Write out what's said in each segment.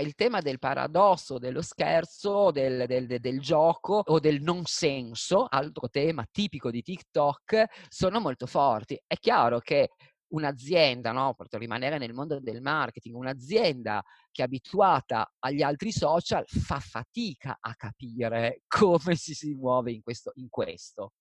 Il tema del paradosso, dello scherzo, del, del, del, gioco o del non senso, altro tema tipico di TikTok, sono molto forti. È chiaro che un'azienda, no, per rimanere nel mondo del marketing, un'azienda che è abituata agli altri social fa fatica a capire come si, si muove in questo. In questo.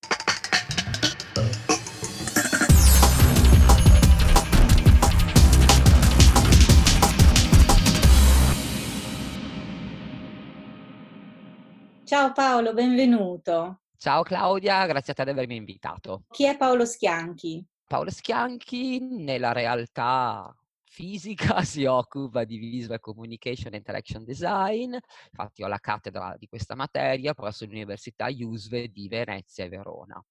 Ciao Paolo, benvenuto. Ciao Claudia, grazie a te di avermi invitato. Chi è Paolo Schianchi? Paolo Schianchi nella realtà fisica si occupa di Visual Communication e Interaction Design, infatti ho la cattedra di questa materia presso l'Università IUSVE di Venezia e Verona.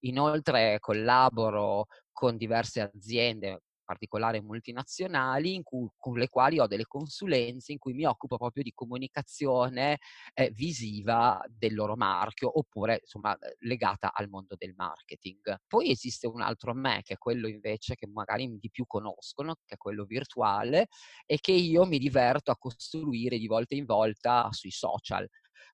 Inoltre collaboro con diverse aziende particolare multinazionali cui, con le quali ho delle consulenze in cui mi occupo proprio di comunicazione eh, visiva del loro marchio oppure insomma eh, legata al mondo del marketing. Poi esiste un altro me che è quello invece che magari di più conoscono, che è quello virtuale e che io mi diverto a costruire di volta in volta sui social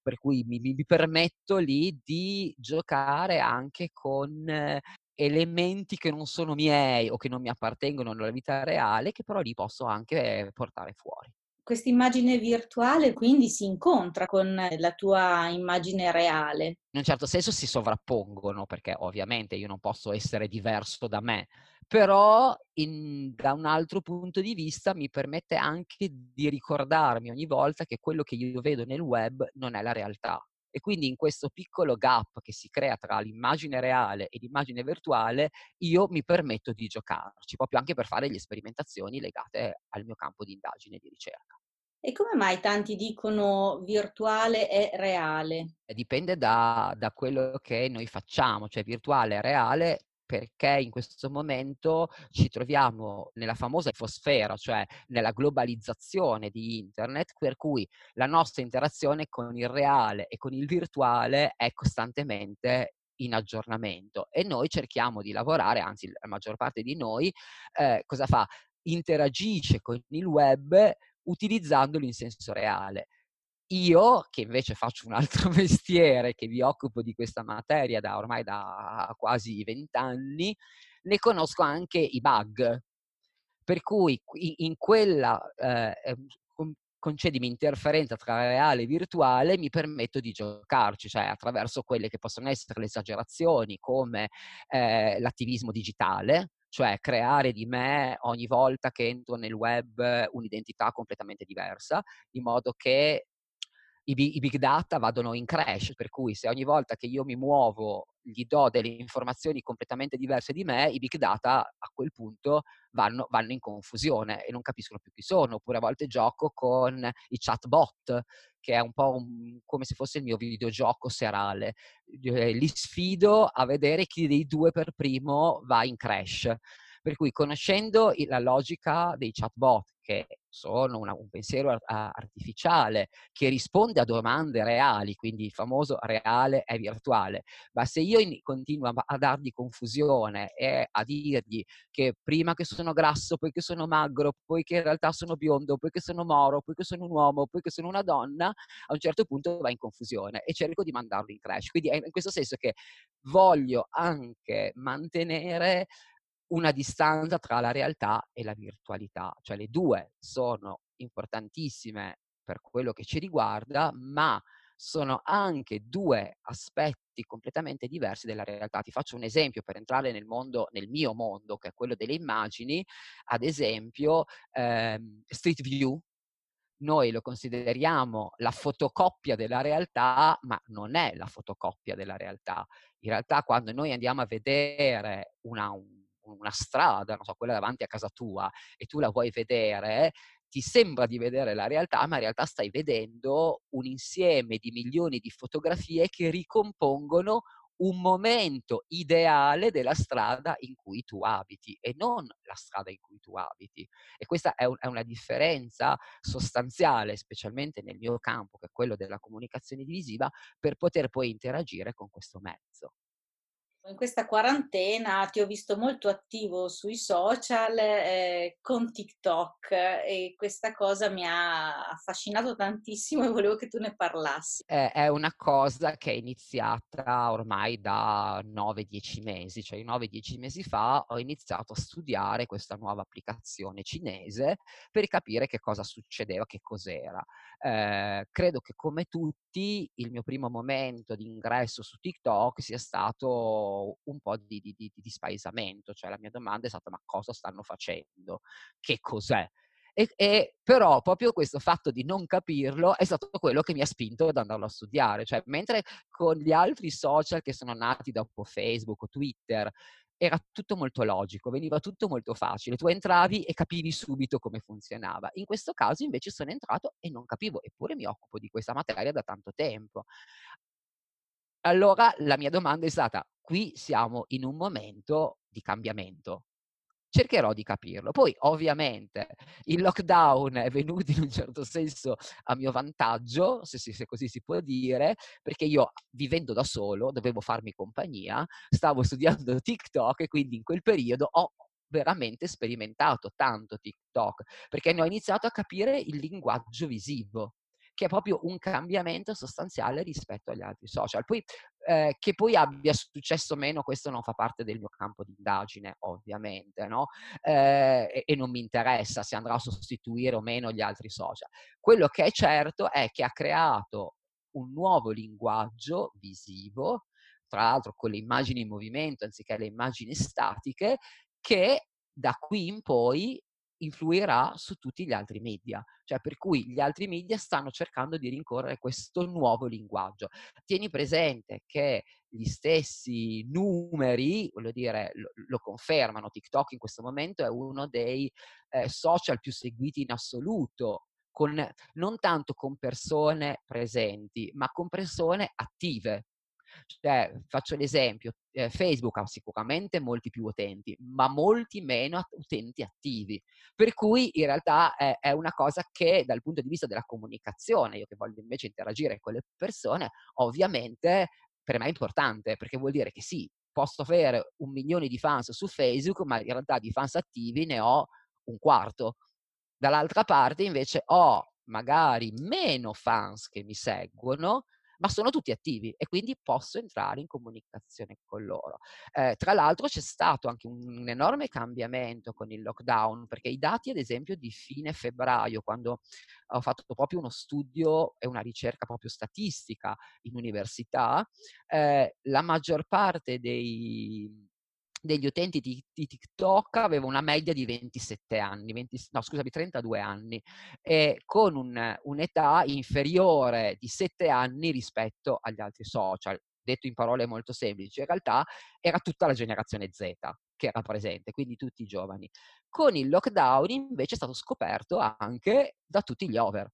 per cui mi, mi, permetto lì di giocare anche con eh, elementi che non sono miei o che non mi appartengono nella vita reale, che però li posso anche portare fuori. Questa immagine virtuale quindi si incontra con la tua immagine reale. In un certo senso si sovrappongono, perché ovviamente io non posso essere diverso da me, però in, da un altro punto di vista mi permette anche di ricordarmi ogni volta che quello che io vedo nel web non è la realtà e quindi in questo piccolo gap che si crea tra l'immagine reale e l'immagine virtuale, io mi permetto di giocarci, proprio anche per fare le sperimentazioni legate al mio campo di indagine e di ricerca. E come mai tanti dicono virtuale e reale? Dipende da, da quello che noi facciamo, cioè virtuale e reale perché in questo momento ci troviamo nella famosa infosfera, cioè nella globalizzazione di internet, per cui la nostra interazione con il reale e con il virtuale è costantemente in aggiornamento e noi cerchiamo di lavorare, anzi la maggior parte di noi eh, cosa fa? Interagisce con il web utilizzandolo in senso reale. Io, che invece faccio un altro mestiere, che mi occupo di questa materia da ormai da quasi vent'anni, ne conosco anche i bug. Per cui in quella, eh, concedimi interferenza tra reale e virtuale, mi permetto di giocarci, cioè attraverso quelle che possono essere le esagerazioni come eh, l'attivismo digitale, cioè creare di me ogni volta che entro nel web un'identità completamente diversa, in modo che i, i, big data vadano in crash, per cui se ogni volta che io mi muovo gli do delle informazioni completamente diverse di me, i big data a quel punto vanno, vanno in confusione e non capiscono più chi sono. Oppure a volte gioco con i chatbot, che è un po' un, come se fosse il mio videogioco serale. Li sfido a vedere chi dei due per primo va in crash. Per cui conoscendo la logica dei chatbot, che sono una, un pensiero artificiale che risponde a domande reali, quindi il famoso reale e virtuale, ma se io in, continuo a, a, dargli confusione e a dirgli che prima che sono grasso, poi che sono magro, poi che in realtà sono biondo, poi che sono moro, poi che sono un uomo, poi che sono una donna, a un certo punto va in confusione e cerco di mandarlo in crash. Quindi è in questo senso che voglio anche mantenere una distanza tra la realtà e la virtualità, cioè le due sono importantissime per quello che ci riguarda, ma sono anche due aspetti completamente diversi della realtà. Ti faccio un esempio per entrare nel mondo, nel mio mondo, che è quello delle immagini, ad esempio ehm, Street View, noi lo consideriamo la fotocopia della realtà, ma non è la fotocopia della realtà. In realtà quando noi andiamo a vedere una, un una strada, so, quella davanti a casa tua, e tu la vuoi vedere, ti sembra di vedere la realtà, ma in realtà stai vedendo un insieme di milioni di fotografie che ricompongono un momento ideale della strada in cui tu abiti e non la strada in cui tu abiti. E questa è, un, è, una differenza sostanziale, specialmente nel mio campo, che è quello della comunicazione divisiva, per poter poi interagire con questo mezzo. In questa quarantena ti ho visto molto attivo sui social, ehm, con TikTok e questa cosa mi ha affascinato tantissimo e volevo che tu ne parlassi. È è una cosa che è iniziata ormai da 9, 10 mesi, cioè 9, 10 mesi fa ho iniziato a studiare questa nuova applicazione cinese per capire che cosa succedeva, che cos'era. Ehm, credo che come tutti il mio primo momento di ingresso su TikTok sia stato un po' di di di di spaesamento, cioè la mia domanda è stata: "Ma cosa stanno facendo? Che cos'è?" E e però proprio questo fatto di non capirlo è stato quello che mi ha spinto ad andarlo a studiare. Cioè, mentre con gli altri social che sono nati dopo Facebook o Twitter era tutto molto logico, veniva tutto molto facile. Tu entravi e capivi subito come funzionava. In questo caso invece sono entrato e non capivo, eppure mi occupo di questa materia da tanto tempo. Allora la mia domanda è stata: qui siamo in un momento di cambiamento. Cercherò di capirlo. Poi ovviamente il lockdown è venuto in un certo senso a mio vantaggio, se se così si può dire, perché io vivendo da solo dovevo farmi compagnia, stavo studiando TikTok e quindi in quel periodo ho veramente sperimentato tanto TikTok, perché ne ho iniziato a capire il linguaggio visivo che è proprio un cambiamento sostanziale rispetto agli altri social. Poi, ehm, che poi abbia successo o meno, questo non fa parte del mio campo di indagine, ovviamente, no, ehm, e, e non mi interessa se andrà a sostituire o meno gli altri social. Quello che è certo è che ha creato un nuovo linguaggio visivo, tra l'altro con le immagini in movimento anziché le immagini statiche, che da qui in poi influirà su tutti gli altri media, cioè per cui gli altri media stanno cercando di rincorrere questo nuovo linguaggio. Tieni presente che gli stessi numeri, voglio dire, lo, lo confermano, TikTok in questo momento è uno dei eh, social più seguiti in assoluto, con, non tanto con persone presenti, ma con persone attive. Cioè, faccio l'esempio, eh, Facebook ha sicuramente molti più utenti, ma molti meno utenti attivi. Per cui in realtà è, è, una cosa che dal punto di vista della comunicazione, io che voglio invece interagire con le persone, ovviamente per me è importante, perché vuol dire che sì, posso avere un milione di fans su Facebook, ma in realtà di fans attivi ne ho un quarto. Dall'altra parte invece ho magari meno fans che mi seguono, ma sono tutti attivi e quindi posso entrare in comunicazione con loro. Eh, tra l'altro c'è stato anche un enorme cambiamento con il lockdown, perché i dati ad esempio di fine febbraio, quando ho fatto proprio uno studio e una ricerca proprio statistica in università, eh, la maggior parte dei, degli utenti di, di, TikTok aveva una media di 27 anni, 20, no scusami, 32 anni, e con un, un'età inferiore di 7 anni rispetto agli altri social. Detto in parole molto semplici, in realtà era tutta la generazione Z che era presente, quindi tutti i giovani. Con il lockdown invece è stato scoperto anche da tutti gli over.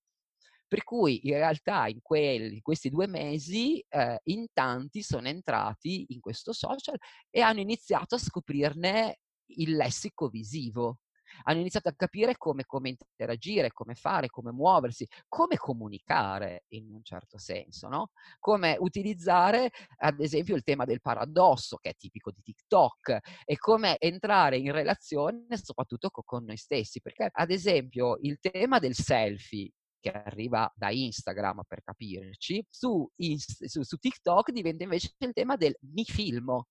Per cui in realtà in, quelli, in questi due mesi eh, in tanti sono entrati in questo social e hanno iniziato a scoprirne il lessico visivo. Hanno iniziato a capire come, come interagire, come fare, come muoversi, come comunicare in un certo senso, no? Come utilizzare ad esempio il tema del paradosso che è tipico di TikTok e come entrare in relazione soprattutto con noi stessi, perché ad esempio il tema del selfie che arriva da Instagram per capirci, su, su, su TikTok diventa invece il tema del mi filmo.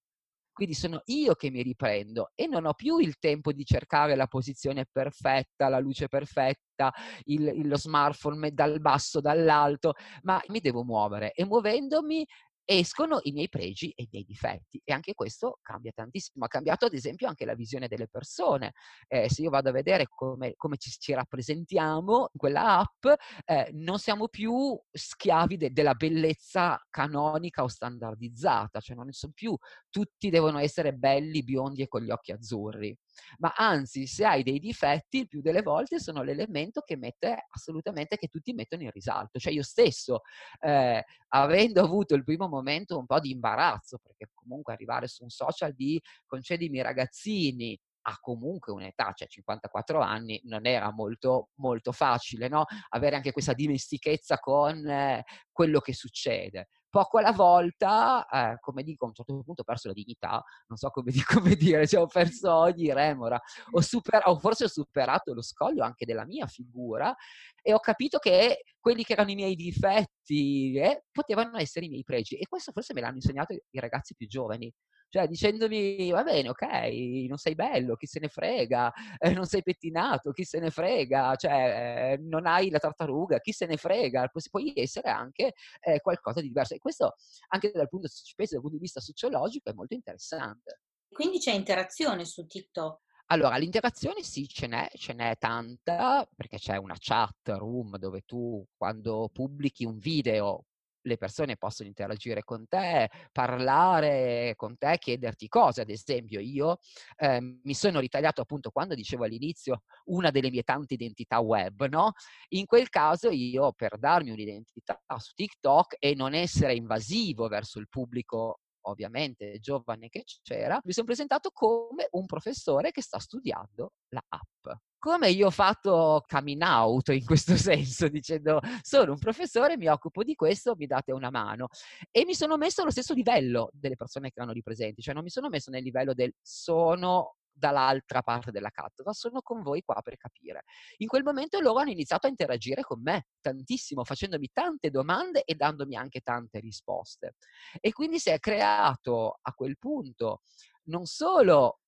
Quindi sono io che mi riprendo e non ho più il tempo di cercare la posizione perfetta, la luce perfetta, il, lo smartphone dal basso, dall'alto, ma mi devo muovere e muovendomi escono i miei pregi e i miei difetti e anche questo cambia tantissimo. Ha cambiato ad esempio anche la visione delle persone. Eh, se io vado a vedere come, come ci, ci, rappresentiamo in quella app, eh, non siamo più schiavi de, della bellezza canonica o standardizzata, cioè non sono più tutti devono essere belli, biondi e con gli occhi azzurri ma anzi se hai dei difetti il più delle volte sono l'elemento che mette assolutamente che tutti mettono in risalto cioè io stesso eh, avendo avuto il primo momento un po' di imbarazzo perché comunque arrivare su un social di concedimi ragazzini ha comunque un'età, cioè 54 anni, non era molto, molto facile, no? Avere anche questa dimestichezza con eh, quello che succede. Poco alla volta, eh, come dico, a un certo punto ho perso la dignità, non so come, come dire, cioè ho perso ogni remora, ho, super, o forse ho superato lo scoglio anche della mia figura e ho capito che quelli che erano i miei difetti eh, potevano essere i miei pregi e questo forse me l'hanno insegnato i ragazzi più giovani cioè dicendomi va bene, ok, non sei bello, chi se ne frega, eh, non sei pettinato, chi se ne frega, cioè eh, non hai la tartaruga, chi se ne frega, Pu- puoi essere anche eh, qualcosa di diverso. E questo anche dal punto, penso, dal punto di vista sociologico è molto interessante. Quindi c'è interazione su TikTok? Allora, l'interazione sì, ce n'è, ce n'è tanta, perché c'è una chat room dove tu quando pubblichi un video le persone possono interagire con te, parlare con te, chiederti cose. Ad esempio, io eh, mi sono ritagliato appunto quando dicevo all'inizio una delle mie tante identità web, no? In quel caso io per darmi un'identità su TikTok e non essere invasivo verso il pubblico ovviamente giovane che c'era, mi sono presentato come un professore che sta studiando la app. Come io ho fatto coming out in questo senso, dicendo sono un professore, mi occupo di questo, mi date una mano. E mi sono messo allo stesso livello delle persone che erano lì presenti, cioè non mi sono messo nel livello del sono dall'altra parte della cattedra, sono con voi qua per capire. In quel momento loro hanno iniziato a interagire con me tantissimo, facendomi tante domande e dandomi anche tante risposte. E quindi si è creato a quel punto non solo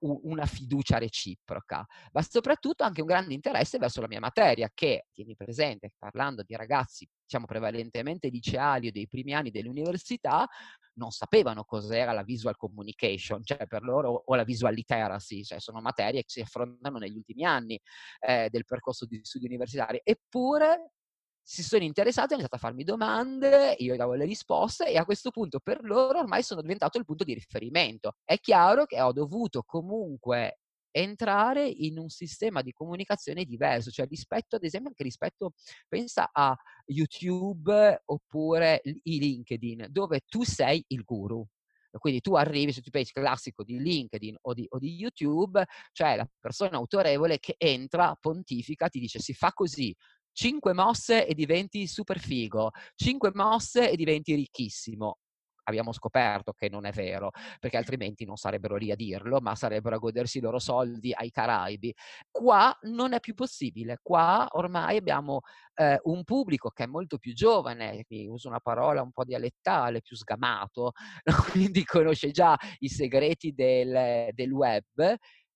una fiducia reciproca, ma soprattutto anche un grande interesse verso la mia materia, che, tieni presente, parlando di ragazzi, diciamo prevalentemente liceali o dei primi anni dell'università, non sapevano cos'era la visual communication, cioè per loro, o la visual literacy, cioè sono materie che si affrontano negli ultimi anni eh, del percorso di studi universitari. Eppure si sono interessati, hanno iniziato a farmi domande, io davo le risposte e a questo punto per loro ormai sono diventato il punto di riferimento. È chiaro che ho dovuto comunque entrare in un sistema di comunicazione diverso, cioè rispetto, ad esempio, anche rispetto, pensa a YouTube oppure i LinkedIn, dove tu sei il guru. Quindi tu arrivi sul page classico di LinkedIn o di, o di YouTube, cioè la persona autorevole che entra, pontifica, ti dice si fa così, 5 mosse e diventi super figo, 5 mosse e diventi ricchissimo. Abbiamo scoperto che non è vero, perché altrimenti non sarebbero lì a dirlo, ma sarebbero a godersi i loro soldi ai Caraibi. Qua non è più possibile, qua ormai abbiamo eh, un pubblico che è molto più giovane, uso una parola un po' dialettale, più sgamato, quindi conosce già i segreti del, del web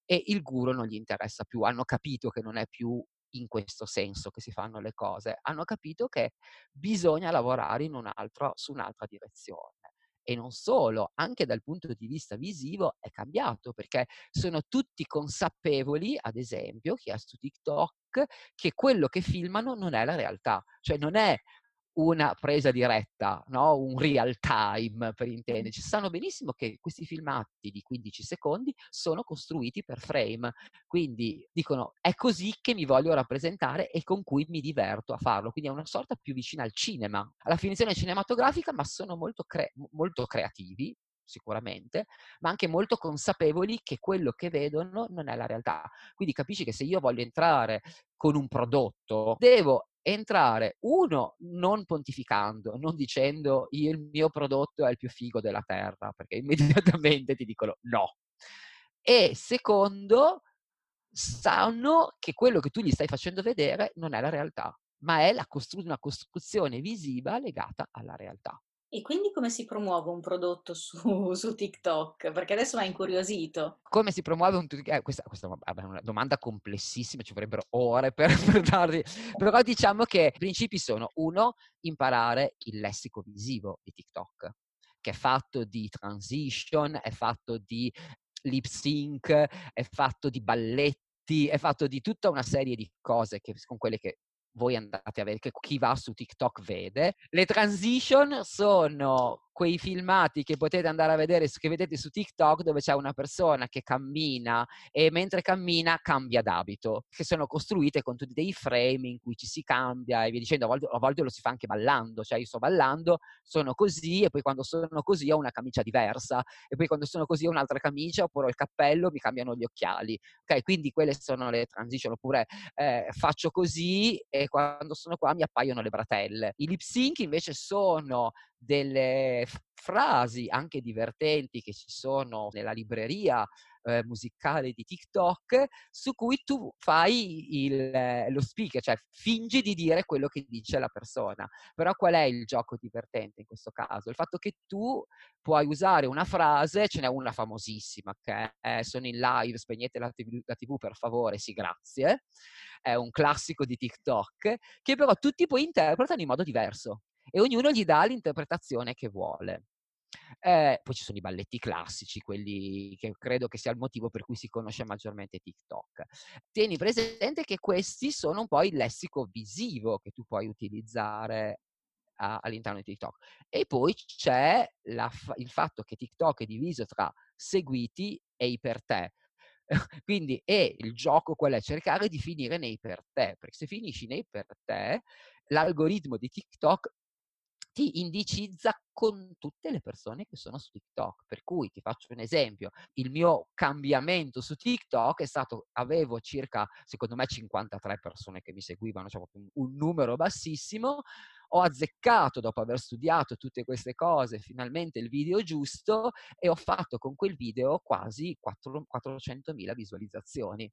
e il guru non gli interessa più, hanno capito che non è più in questo senso che si fanno le cose, hanno capito che bisogna lavorare un altro, su un'altra direzione. E non solo, anche dal punto di vista visivo è cambiato perché sono tutti consapevoli, ad esempio, chi è su TikTok, che quello che filmano non è la realtà, cioè non è una presa diretta, no? un real time per intenderci. Sanno benissimo che questi filmati di 15 secondi sono costruiti per frame, quindi dicono è così che mi voglio rappresentare e con cui mi diverto a farlo, quindi è una sorta più vicina al cinema, alla finzione cinematografica, ma sono molto, cre- molto creativi, sicuramente, ma anche molto consapevoli che quello che vedono non è la realtà. Quindi capisci che se io voglio entrare con un prodotto, devo entrare, uno, non pontificando, non dicendo io il mio prodotto è il più figo della terra, perché immediatamente ti dicono no. E secondo, sanno che quello che tu gli stai facendo vedere non è la realtà, ma è costru- una costruzione visiva legata alla realtà. E quindi come si promuove un prodotto su, su TikTok? Perché adesso mi ha incuriosito. Come si promuove un TikTok? Eh, questa, questa, è una domanda complessissima, ci vorrebbero ore per, per darvi. Però diciamo che i principi sono, uno, imparare il lessico visivo di TikTok, che è fatto di transition, è fatto di lip sync, è fatto di balletti, è fatto di tutta una serie di cose che, con quelle che voi andate a vedere, che chi va su TikTok vede. Le transition sono quei filmati che potete andare a vedere, che vedete su TikTok, dove c'è una persona che cammina e mentre cammina cambia d'abito, che sono costruite con tutti dei frame in cui ci si cambia e via dicendo, a volte, a volte lo si fa anche ballando, cioè io sto ballando, sono così e poi quando sono così ho una camicia diversa e poi quando sono così ho un'altra camicia oppure ho il cappello, mi cambiano gli occhiali. Ok, quindi quelle sono le transition, oppure eh, faccio così e quando sono qua mi appaiono le bratelle. I lip sync invece sono delle frasi anche divertenti che ci sono nella libreria eh, musicale di TikTok su cui tu fai il, lo speaker, cioè fingi di dire quello che dice la persona. Però qual è il gioco divertente in questo caso? Il fatto che tu puoi usare una frase, ce n'è una famosissima che è sono in live, spegnete la TV, la TV per favore, sì grazie, è un classico di TikTok, che però tutti poi interpretano in modo diverso e ognuno gli dà l'interpretazione che vuole. Eh, poi ci sono i balletti classici, quelli che credo che sia il motivo per cui si conosce maggiormente TikTok. Tieni presente che questi sono un po' il lessico visivo che tu puoi utilizzare a, all'interno di TikTok. E poi c'è la, il fatto che TikTok è diviso tra seguiti e iper te. Quindi è il gioco quello è cercare di finire nei per te, perché se finisci nei per te, l'algoritmo di TikTok ti indicizza con tutte le persone che sono su TikTok. Per cui ti faccio un esempio, il mio cambiamento su TikTok è stato, avevo circa, secondo me, 53 persone che mi seguivano, cioè un, numero bassissimo, ho azzeccato dopo aver studiato tutte queste cose finalmente il video giusto e ho fatto con quel video quasi 4, 400.000 visualizzazioni.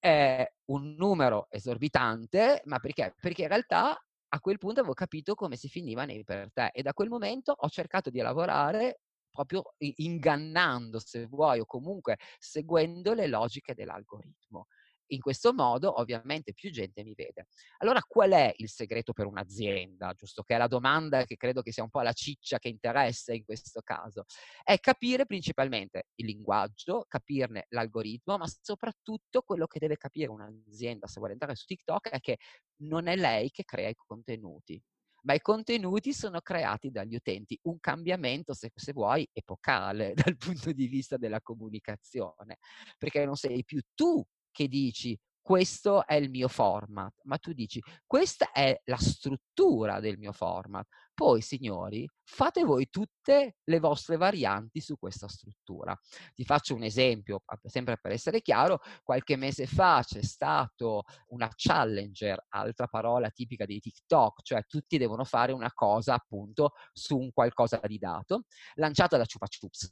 È un numero esorbitante, ma perché? Perché in realtà a quel punto avevo capito come si finiva nei per te e da quel momento ho cercato di lavorare proprio ingannando, se vuoi, o comunque seguendo le logiche dell'algoritmo. In questo modo ovviamente più gente mi vede. Allora qual è il segreto per un'azienda? Giusto che è la domanda che credo che sia un po' la ciccia che interessa in questo caso. È capire principalmente il linguaggio, capirne l'algoritmo, ma soprattutto quello che deve capire un'azienda se vuole andare su TikTok è che non è lei che crea i contenuti ma i contenuti sono creati dagli utenti, un cambiamento, se, se, vuoi, epocale dal punto di vista della comunicazione, perché non sei più tu che dici questo è il mio format, ma tu dici questa è la struttura del mio format. Poi, signori, fate voi tutte le vostre varianti su questa struttura. Ti faccio un esempio, sempre per essere chiaro, qualche mese fa c'è stato una challenger, altra parola tipica di TikTok, cioè tutti devono fare una cosa appunto su un qualcosa di dato, lanciata da Chupa Chups,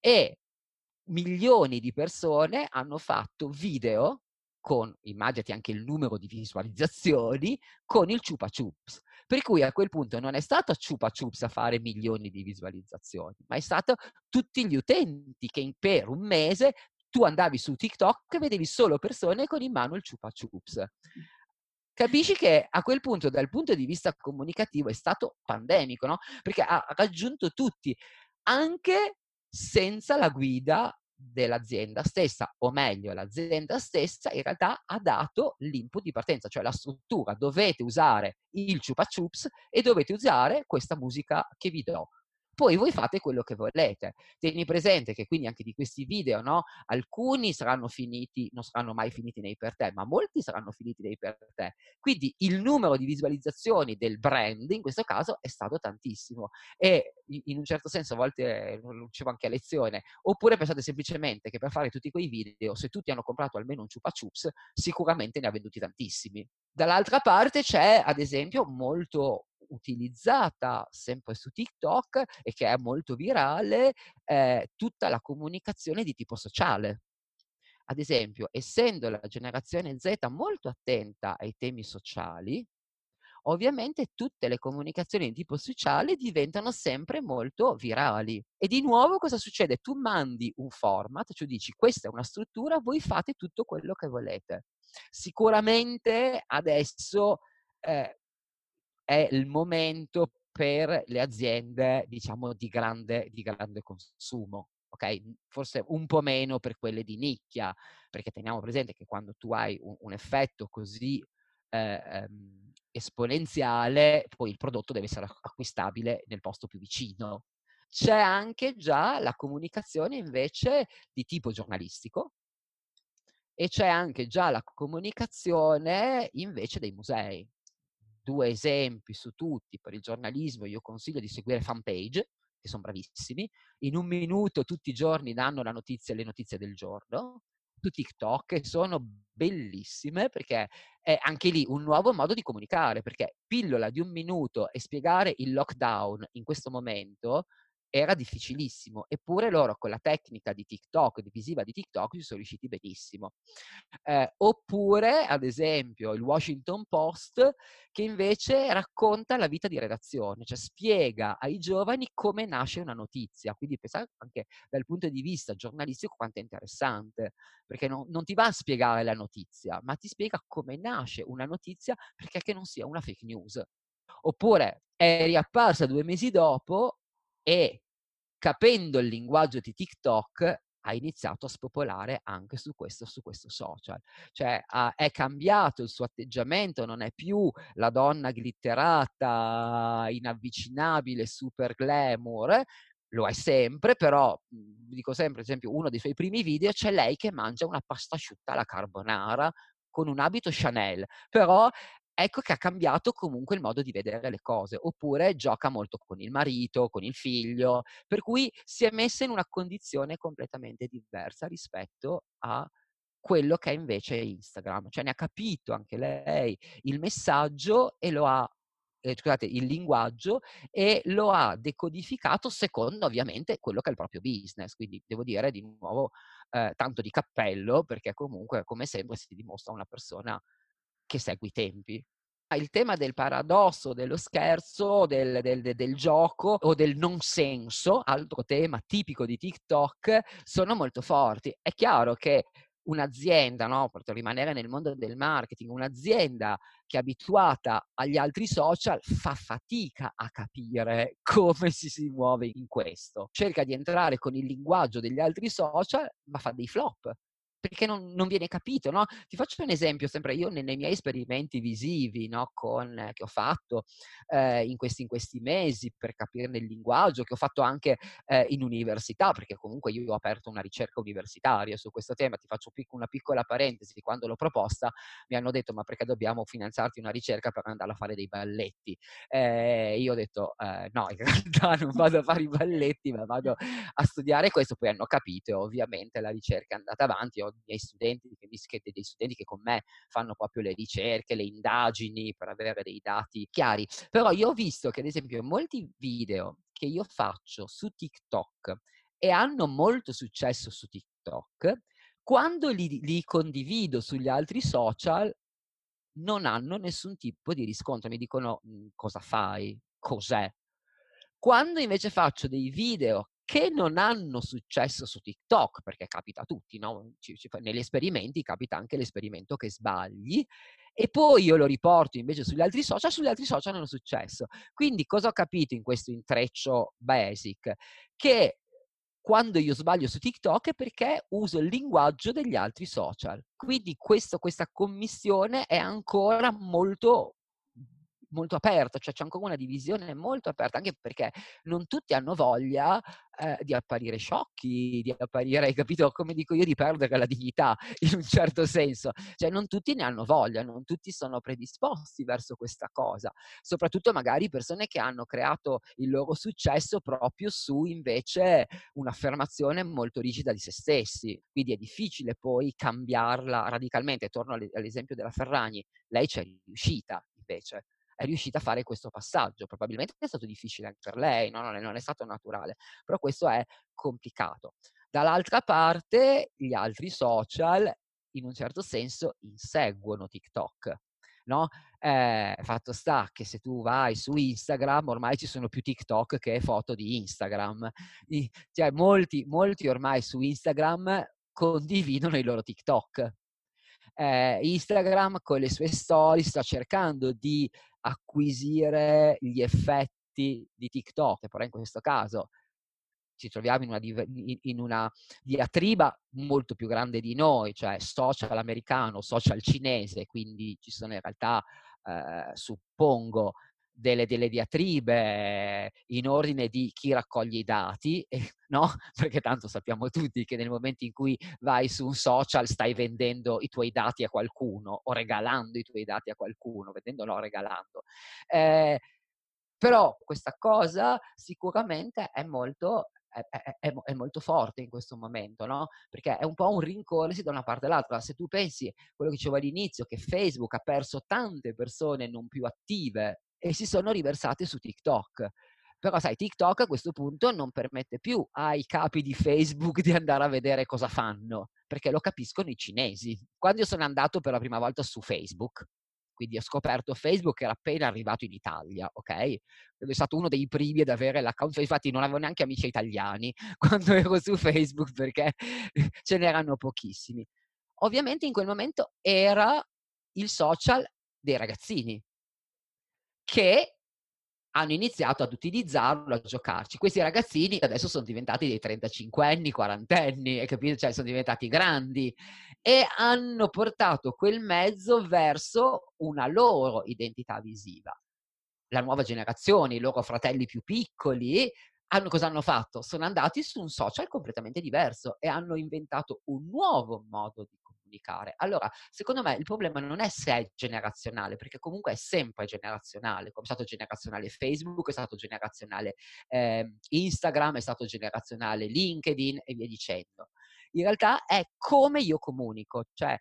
e milioni di persone hanno fatto video con, immaginati anche il numero di visualizzazioni, con il Chupa Chups. Per cui a quel punto non è stato Chupa Chups a fare milioni di visualizzazioni, ma è stato tutti gli utenti che in, per un mese tu andavi su TikTok e vedevi solo persone con in mano il Chupa Chups. Capisci che a quel punto, dal punto di vista comunicativo, è stato pandemico, no? Perché ha raggiunto tutti, anche senza la guida dell'azienda stessa, o meglio, l'azienda stessa in realtà ha dato l'input di partenza, cioè la struttura. Dovete usare il Chupa Chups e dovete usare questa musica che vi do. Poi voi fate quello che volete. Tieni presente che quindi anche di questi video, no? Alcuni saranno finiti, non saranno mai finiti nei per te, ma molti saranno finiti nei per te. Quindi il numero di visualizzazioni del brand in questo caso è stato tantissimo. E in un certo senso a volte lo dicevo anche a lezione, oppure pensate semplicemente che per fare tutti quei video, se tutti hanno comprato almeno un Chupa Chups, sicuramente ne ha venduti tantissimi. Dall'altra parte c'è, ad esempio, molto utilizzata sempre su TikTok e che è molto virale, eh, tutta la comunicazione di tipo sociale. Ad esempio, essendo la generazione Z molto attenta ai temi sociali, ovviamente tutte le comunicazioni di tipo sociale diventano sempre molto virali. E di nuovo cosa succede? Tu mandi un format, cioè dici questa è una struttura, voi fate tutto quello che volete. Sicuramente adesso eh, è il momento per le aziende, diciamo, di grande, di grande consumo. Ok, forse un po' meno per quelle di nicchia, perché teniamo presente che quando tu hai un, un effetto così eh, ehm, esponenziale, poi il prodotto deve essere acquistabile nel posto più vicino. C'è anche già la comunicazione invece di tipo giornalistico e c'è anche già la comunicazione invece dei musei due esempi su tutti per il giornalismo, io consiglio di seguire fanpage, che sono bravissimi, in un minuto tutti i giorni danno la notizia, le notizie del giorno, su TikTok sono bellissime perché è anche lì un nuovo modo di comunicare, perché pillola di un minuto e spiegare il lockdown in questo momento era difficilissimo, eppure loro con la tecnica di TikTok, di visiva di TikTok, ci sono riusciti benissimo. Eh, oppure, ad esempio, il Washington Post, che invece racconta la vita di redazione, cioè spiega ai giovani come nasce una notizia. Quindi pensate anche dal punto di vista giornalistico quanto è interessante, perché non, non ti va a spiegare la notizia, ma ti spiega come nasce una notizia perché non sia una fake news. Oppure è riapparsa due mesi dopo e capendo il linguaggio di TikTok ha iniziato a spopolare anche su questo, su questo social. Cioè ha, è cambiato il suo atteggiamento, non è più la donna glitterata, inavvicinabile, super glamour, lo è sempre, però mhmm, dico sempre, ad esempio, uno dei suoi primi video c'è lei che mangia una pasta asciutta alla carbonara con un abito Chanel, però ecco che ha cambiato comunque il modo di vedere le cose, oppure gioca molto con il marito, con il figlio, per cui si è messa in una condizione completamente diversa rispetto a quello che è invece Instagram, cioè ne ha capito anche lei il messaggio e lo ha eh, scusate, il linguaggio e lo ha decodificato secondo ovviamente quello che è il proprio business. Quindi devo dire di nuovo eh, tanto di cappello perché comunque come sempre si dimostra una persona che segue i tempi. Il tema del paradosso, dello scherzo, del, del, del, gioco o del non senso, altro tema tipico di TikTok, sono molto forti. È chiaro che un'azienda, no, per rimanere nel mondo del marketing, un'azienda che è abituata agli altri social fa fatica a capire come si si muove in questo. Cerca di entrare con il linguaggio degli altri social, ma fa dei flop perché non, non, viene capito, no? Ti faccio un esempio, sempre io nei, nei miei esperimenti visivi, no, con, eh, che ho fatto eh, in, questi, in, questi, mesi per capirne il linguaggio, che ho fatto anche eh, in università, perché comunque io ho aperto una ricerca universitaria su questo tema, ti faccio pic- una piccola parentesi, quando l'ho proposta mi hanno detto ma perché dobbiamo finanziarti una ricerca per andare a fare dei balletti? Eh, io ho detto eh, no, in realtà non vado a fare i balletti, ma vado a studiare questo, poi hanno capito e ovviamente la ricerca è andata avanti, ho miei studenti, dei studenti che con me fanno proprio le ricerche, le indagini per avere dei dati chiari. Però io ho visto che ad esempio molti video che io faccio su TikTok e hanno molto successo su TikTok, quando li, li condivido sugli altri social non hanno nessun tipo di riscontro, mi dicono mhmm, cosa fai, cos'è. Quando invece faccio dei video che non hanno successo su TikTok, perché capita a tutti, no? ci, ci, negli esperimenti capita anche l'esperimento che sbagli, e poi io lo riporto invece sugli altri social, sugli altri social hanno successo. Quindi cosa ho capito in questo intreccio basic? Che quando io sbaglio su TikTok è perché uso il linguaggio degli altri social. Quindi questo, questa commissione è ancora molto molto aperta, cioè c'è ancora una divisione molto aperta, anche perché non tutti hanno voglia eh, di apparire sciocchi, di apparire, hai capito, come dico io, di perdere la dignità in un certo senso. Cioè non tutti ne hanno voglia, non tutti sono predisposti verso questa cosa, soprattutto magari persone che hanno creato il loro successo proprio su invece un'affermazione molto rigida di se stessi. Quindi è difficile poi cambiarla radicalmente. Torno all'esempio della Ferragni, lei c'è riuscita invece è riuscita a fare questo passaggio. Probabilmente è stato difficile anche per lei, no? non, è, non è stato naturale, però questo è complicato. Dall'altra parte, gli altri social, in un certo senso, inseguono TikTok. No? Eh, fatto sta che se tu vai su Instagram ormai ci sono più TikTok che foto di Instagram. Cioè, molti, molti ormai su Instagram condividono i loro TikTok. Eh, Instagram con le sue storie sta cercando di acquisire gli effetti di TikTok, però in questo caso ci troviamo in una, in una, diatriba molto più grande di noi, cioè social americano, social cinese, quindi ci sono in realtà, eh, suppongo, delle, delle, diatribe in ordine di chi raccoglie i dati, eh, no? Perché tanto sappiamo tutti che nel momento in cui vai su un social stai vendendo i tuoi dati a qualcuno o regalando i tuoi dati a qualcuno, vendendo no, regalando. Eh, Però questa cosa sicuramente è molto, è, è, è, molto forte in questo momento, no? Perché è un po' un rincorrersi da una parte all'altra. Se tu pensi, quello che dicevo all'inizio, che Facebook ha perso tante persone non più attive e si sono riversate su TikTok. Però sai, TikTok a questo punto non permette più ai capi di Facebook di andare a vedere cosa fanno, perché lo capiscono i cinesi. Quando io sono andato per la prima volta su Facebook, quindi ho scoperto Facebook che era appena arrivato in Italia, ok? È stato uno dei primi ad avere l'account, infatti non avevo neanche amici italiani quando ero su Facebook perché ce n'erano pochissimi. Ovviamente in quel momento era il social dei ragazzini che hanno iniziato ad utilizzarlo, a giocarci. Questi ragazzini adesso sono diventati dei 35 anni, 40 anni, capito? Cioè sono diventati grandi e hanno portato quel mezzo verso una loro identità visiva. La nuova generazione, i loro fratelli più piccoli, hanno, cosa hanno fatto? Sono andati su un social completamente diverso e hanno inventato un nuovo modo di comunicare. Allora, secondo me il problema non è se è generazionale, perché comunque è sempre generazionale, come è stato generazionale Facebook, è stato generazionale eh, Instagram, è stato generazionale LinkedIn e via dicendo. In realtà è come io comunico, cioè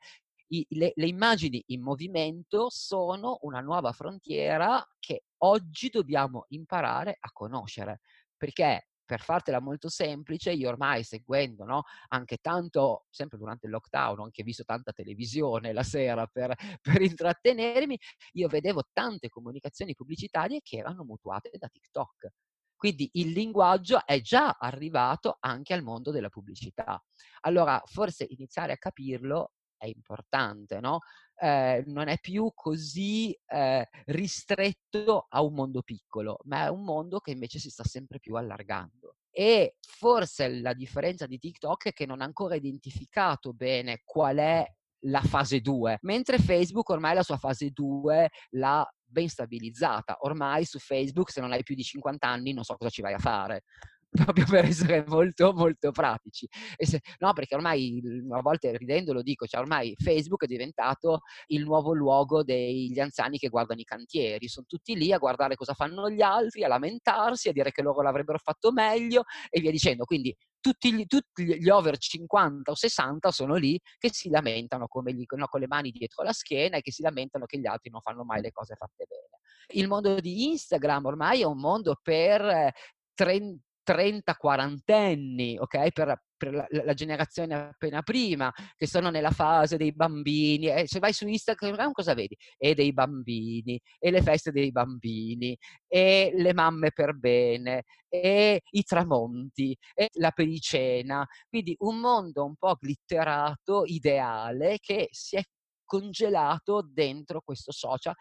i, le, le, immagini in movimento sono una nuova frontiera che oggi dobbiamo imparare a conoscere, perché per fartela molto semplice, io ormai seguendo no, anche tanto, sempre durante il lockdown, ho anche visto tanta televisione la sera per, per intrattenermi, io vedevo tante comunicazioni pubblicitarie che erano mutuate da TikTok. Quindi il linguaggio è già arrivato anche al mondo della pubblicità. Allora, forse iniziare a capirlo è importante, no? Eh, non è più così eh, ristretto a un mondo piccolo, ma è un mondo che invece si sta sempre più allargando. E forse la differenza di TikTok è che non ha ancora identificato bene qual è la fase 2, mentre Facebook ormai la sua fase 2 l'ha ben stabilizzata. Ormai su Facebook se non hai più di 50 anni non so cosa ci vai a fare proprio per essere molto molto pratici. Se, no, perché ormai a volte ridendo lo dico, cioè ormai Facebook è diventato il nuovo luogo degli anziani che guardano i cantieri, sono tutti lì a guardare cosa fanno gli altri, a lamentarsi, a dire che loro l'avrebbero fatto meglio e via dicendo. Quindi tutti gli, tutti gli over 50 o 60 sono lì che si lamentano gli, no, con le mani dietro la schiena e che si lamentano che gli altri non fanno mai le cose fatte bene. Il mondo di Instagram ormai è un mondo per 30 30-40 anni, ok? Per, per la, la, generazione appena prima, che sono nella fase dei bambini. E se vai su Instagram cosa vedi? E dei bambini, e le feste dei bambini, e le mamme per bene, e i tramonti, e la pericena. Quindi un mondo un po' glitterato, ideale, che si è congelato dentro questo social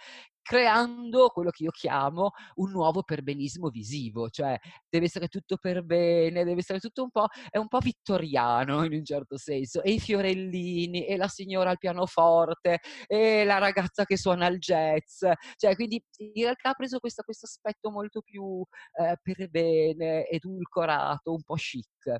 creando quello che io chiamo un nuovo perbenismo visivo, cioè deve essere tutto per bene, deve essere tutto un po', è un po' vittoriano in un certo senso, e i fiorellini, e la signora al pianoforte, e la ragazza che suona il jazz, cioè quindi in realtà ha preso questo, questo aspetto molto più eh, per bene, edulcorato, un po' chic.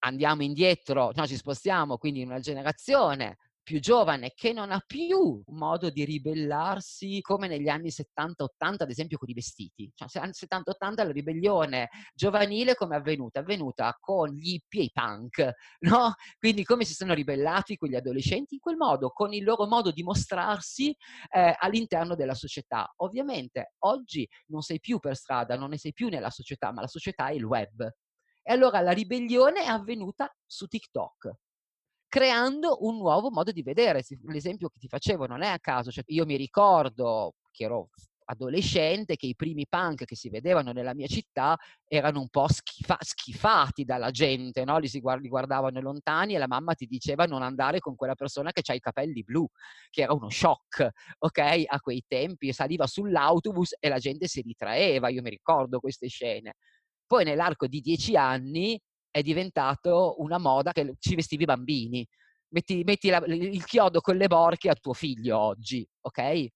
Andiamo indietro, no, ci spostiamo quindi in una generazione più giovane che non ha più modo di ribellarsi come negli anni 70-80, ad esempio con i vestiti. Cioè, anni 70-80 la ribellione giovanile come è avvenuta? È avvenuta con gli hippie e i punk, no? Quindi come si sono ribellati quegli adolescenti? In quel modo, con il loro modo di mostrarsi eh, all'interno della società. Ovviamente oggi non sei più per strada, non ne sei più nella società, ma la società è il web. E allora la ribellione è avvenuta su TikTok creando un nuovo modo di vedere. L'esempio che ti facevo non è a caso, cioè io mi ricordo che ero adolescente che i primi punk che si vedevano nella mia città erano un po' schifa- schifati dalla gente, no? li, si guard- li guardavano lontani e la mamma ti diceva non andare con quella persona che ha i capelli blu, che era uno shock, ok? A quei tempi saliva sull'autobus e la gente si ritraeva, io mi ricordo queste scene. Poi nell'arco di dieci anni è diventato una moda che ci vestivi i bambini. Metti, metti la, il chiodo con le borchie a tuo figlio oggi, ok?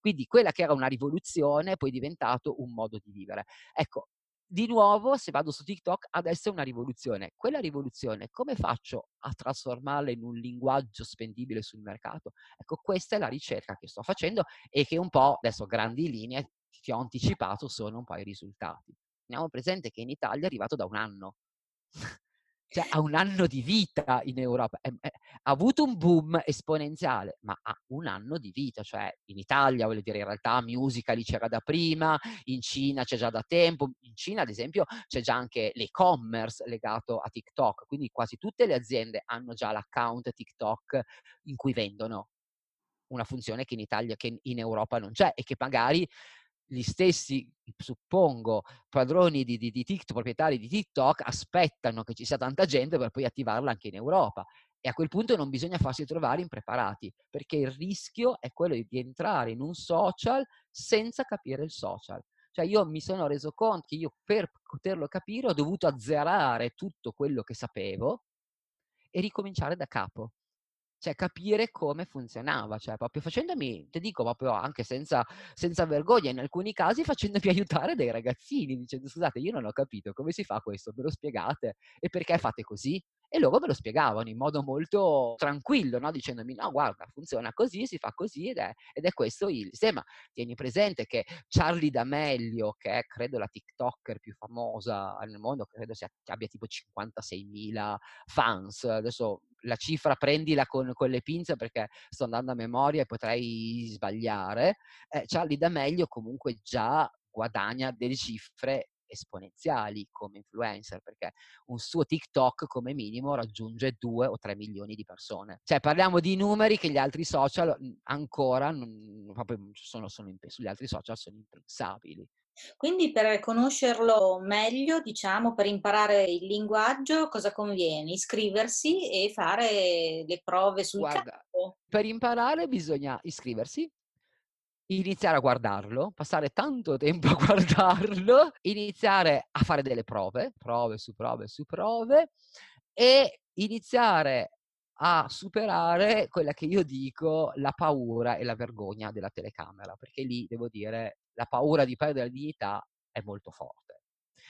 Quindi quella che era una rivoluzione è poi diventato un modo di vivere. Ecco, di nuovo, se vado su TikTok, adesso è una rivoluzione. Quella rivoluzione, come faccio a trasformarla in un linguaggio spendibile sul mercato? Ecco, questa è la ricerca che sto facendo e che un po', adesso grandi linee, ti ho anticipato sono un po' i risultati. Teniamo presente che in Italia è arrivato da un anno. Cioè ha un anno di vita in Europa, è, è, ha avuto un boom esponenziale, ma ha un anno di vita, cioè in Italia, voglio dire, in realtà Musical.ly c'era da prima, in Cina c'è già da tempo, in Cina ad esempio c'è già anche l'e-commerce legato a TikTok, quindi quasi tutte le aziende hanno già l'account TikTok in cui vendono una funzione che in Italia, che in Europa non c'è e che magari gli stessi, suppongo, padroni di, di, di TikTok, proprietari di TikTok, aspettano che ci sia tanta gente per poi attivarla anche in Europa. E a quel punto non bisogna farsi trovare impreparati, perché il rischio è quello di entrare in un social senza capire il social. Cioè io mi sono reso conto che io per poterlo capire ho dovuto azzerare tutto quello che sapevo e ricominciare da capo cioè capire come funzionava, cioè proprio facendomi, ti dico proprio anche senza, senza vergogna, in alcuni casi facendomi aiutare dai ragazzini, dicendo scusate io non ho capito come si fa questo, me lo spiegate e perché fate così? E loro me lo spiegavano in modo molto tranquillo, no? dicendomi no guarda funziona così, si fa così ed è, ed è questo il sistema. Tieni presente che Charlie D'Amelio, che è credo la TikToker più famosa nel mondo, credo sia, abbia tipo 56.000 fans, adesso la cifra prendila con, con, le pinze perché sto andando a memoria e potrei sbagliare, eh, Charlie D'Amelio comunque già guadagna delle cifre esponenziali come influencer, perché un suo TikTok come minimo raggiunge 2 o 3 milioni di persone. Cioè parliamo di numeri che gli altri social ancora non, proprio sono, sono impens- gli altri social sono impensabili. Quindi per conoscerlo meglio, diciamo, per imparare il linguaggio, cosa conviene? Iscriversi e fare le prove sul Guarda, campo? Per imparare bisogna iscriversi, iniziare a guardarlo, passare tanto tempo a guardarlo, iniziare a fare delle prove, prove su prove su prove e iniziare a superare quella che io dico la paura e la vergogna della telecamera, perché lì devo dire la paura di perdere la dignità è molto forte.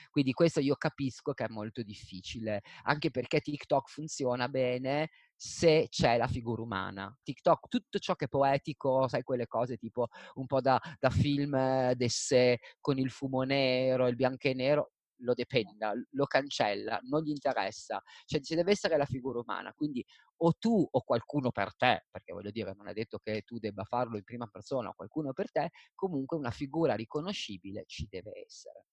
Quindi questo io capisco che è molto difficile, anche perché TikTok funziona bene se c'è la figura umana. TikTok, tutto ciò che è poetico, sai, quelle cose tipo un po' da, da film d'essè con il fumo nero, il bianco e nero, lo dependa, lo cancella, non gli interessa, cioè ci deve essere la figura umana, quindi o tu o qualcuno per te, perché voglio dire non è detto che tu debba farlo in prima persona o qualcuno per te, comunque una figura riconoscibile ci deve essere.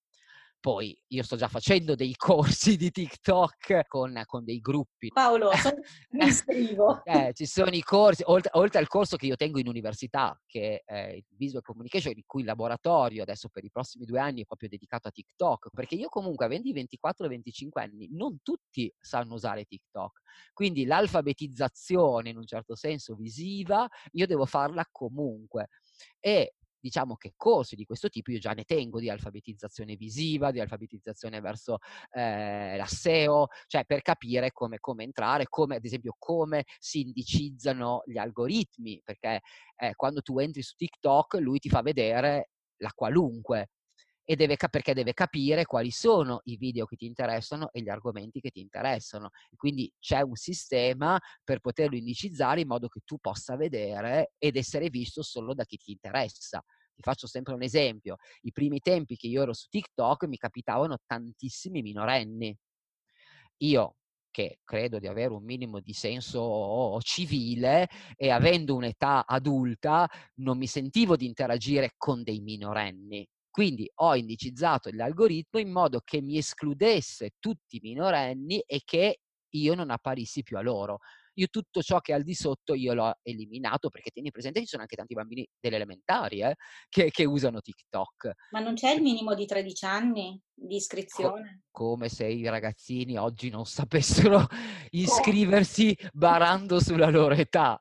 Poi io sto già facendo dei corsi di TikTok con, con dei gruppi. Paolo, mi iscrivo. eh, ci sono i corsi, oltre, oltre, al corso che io tengo in università, che è il Visual Communication, in cui il laboratorio adesso per i prossimi due anni è proprio dedicato a TikTok, perché io comunque avendo i 24-25 anni, non tutti sanno usare TikTok. Quindi l'alfabetizzazione in un certo senso visiva, io devo farla comunque. E diciamo che corsi di questo tipo io già ne tengo di alfabetizzazione visiva, di alfabetizzazione verso eh, la SEO, cioè per capire come, come, entrare, come ad esempio come si indicizzano gli algoritmi, perché eh, quando tu entri su TikTok lui ti fa vedere la qualunque, e deve, perché deve capire quali sono i video che ti interessano e gli argomenti che ti interessano. Quindi c'è un sistema per poterlo indicizzare in modo che tu possa vedere ed essere visto solo da chi ti interessa. Ti faccio sempre un esempio. I primi tempi che io ero su TikTok mi capitavano tantissimi minorenni. Io che credo di avere un minimo di senso civile e avendo un'età adulta non mi sentivo di interagire con dei minorenni. Quindi ho indicizzato l'algoritmo in modo che mi escludesse tutti i minorenni e che io non apparissi più a loro. Io tutto ciò che è al di sotto io l'ho eliminato perché tieni presente che ci sono anche tanti bambini delle elementari eh, che, che, usano TikTok. Ma non c'è il minimo di 13 anni di iscrizione? Co- come se i ragazzini oggi non sapessero iscriversi barando sulla loro età.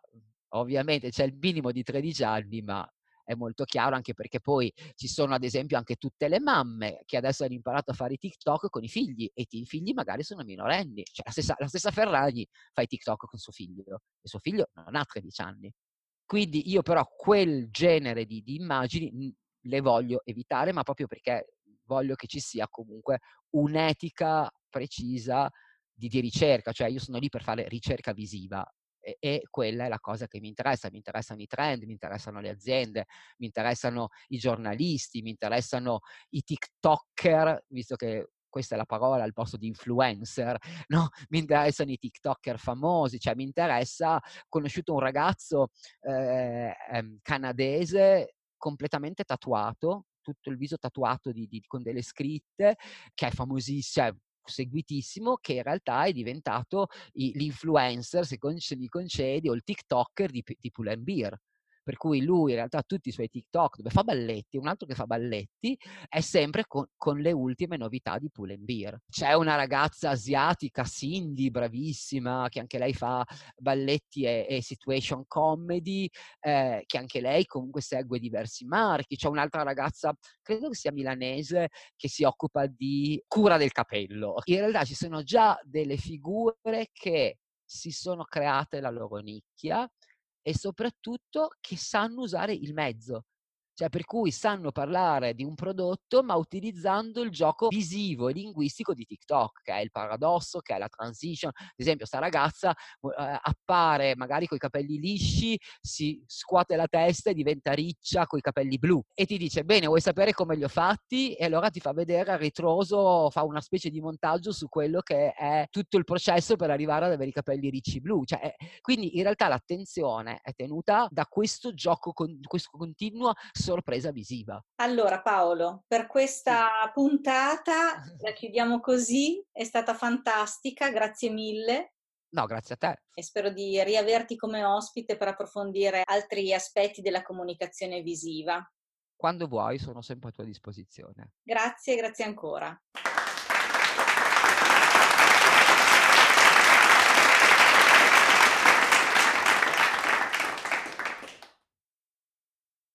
Ovviamente c'è il minimo di 13 anni, ma è molto chiaro anche perché poi ci sono ad esempio anche tutte le mamme che adesso hanno imparato a fare i TikTok con i figli e i figli magari sono minorenni. Cioè la stessa, la stessa Ferragni fa i TikTok con suo figlio e suo figlio non ha 13 anni. Quindi io però quel genere di, di immagini le voglio evitare, ma proprio perché voglio che ci sia comunque un'etica precisa di, di, ricerca, cioè io sono lì per fare ricerca visiva e, e, quella è la cosa che mi interessa, mi interessano i trend, mi interessano le aziende, mi interessano i giornalisti, mi interessano i TikToker, visto che questa è la parola al posto di influencer, no? Mi interessano i TikToker famosi, cioè mi interessa, ho conosciuto un ragazzo eh, ehm, canadese completamente tatuato, tutto il viso tatuato di, di, con delle scritte, che è famosissimo, cioè, seguitissimo, che in realtà è diventato l'influencer, se mi concedi, o il TikToker di, di Pull&Bear per cui lui in realtà tutti i suoi TikTok dove fa balletti, un altro che fa balletti, è sempre con, con le ultime novità di Pull Beer. C'è una ragazza asiatica, Cindy, bravissima, che anche lei fa balletti e, e situation comedy, eh, che anche lei comunque segue diversi marchi. C'è un'altra ragazza, credo che sia milanese, che si occupa di cura del capello. In realtà ci sono già delle figure che si sono create la loro nicchia e soprattutto che sanno usare il mezzo. Cioè, per cui sanno parlare di un prodotto, ma utilizzando il gioco visivo e linguistico di TikTok, che è il paradosso, che è la transition. Ad esempio, sta ragazza eh, appare magari con i capelli lisci, si scuote la testa e diventa riccia con i capelli blu. E ti dice, bene, vuoi sapere come li ho fatti? E allora ti fa vedere a ritroso, fa una specie di montaggio su quello che è tutto il processo per arrivare ad avere i capelli ricci blu. Cioè, quindi in realtà l'attenzione è tenuta da questo gioco, con, questo continuo sorpresa visiva. Allora Paolo, per questa puntata la chiudiamo così, è stata fantastica, grazie mille. No, grazie a te. E spero di riaverti come ospite per approfondire altri aspetti della comunicazione visiva. Quando vuoi, sono sempre a tua disposizione. Grazie, grazie ancora.